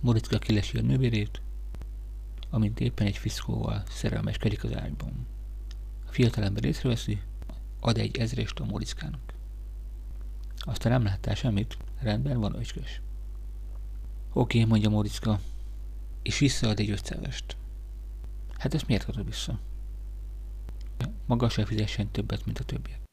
Moricka kilesi a nővérét, amint éppen egy fiszkóval szerelmeskedik az ágyban. A fiatalember észreveszi, ad egy ezrést a Morickának. Aztán nem láttál semmit? Rendben van, öcskös. Oké, mondja Moricka, és visszaad egy ötszázast. Hát ezt miért adod vissza? Maga se fizessen többet, mint a többiek.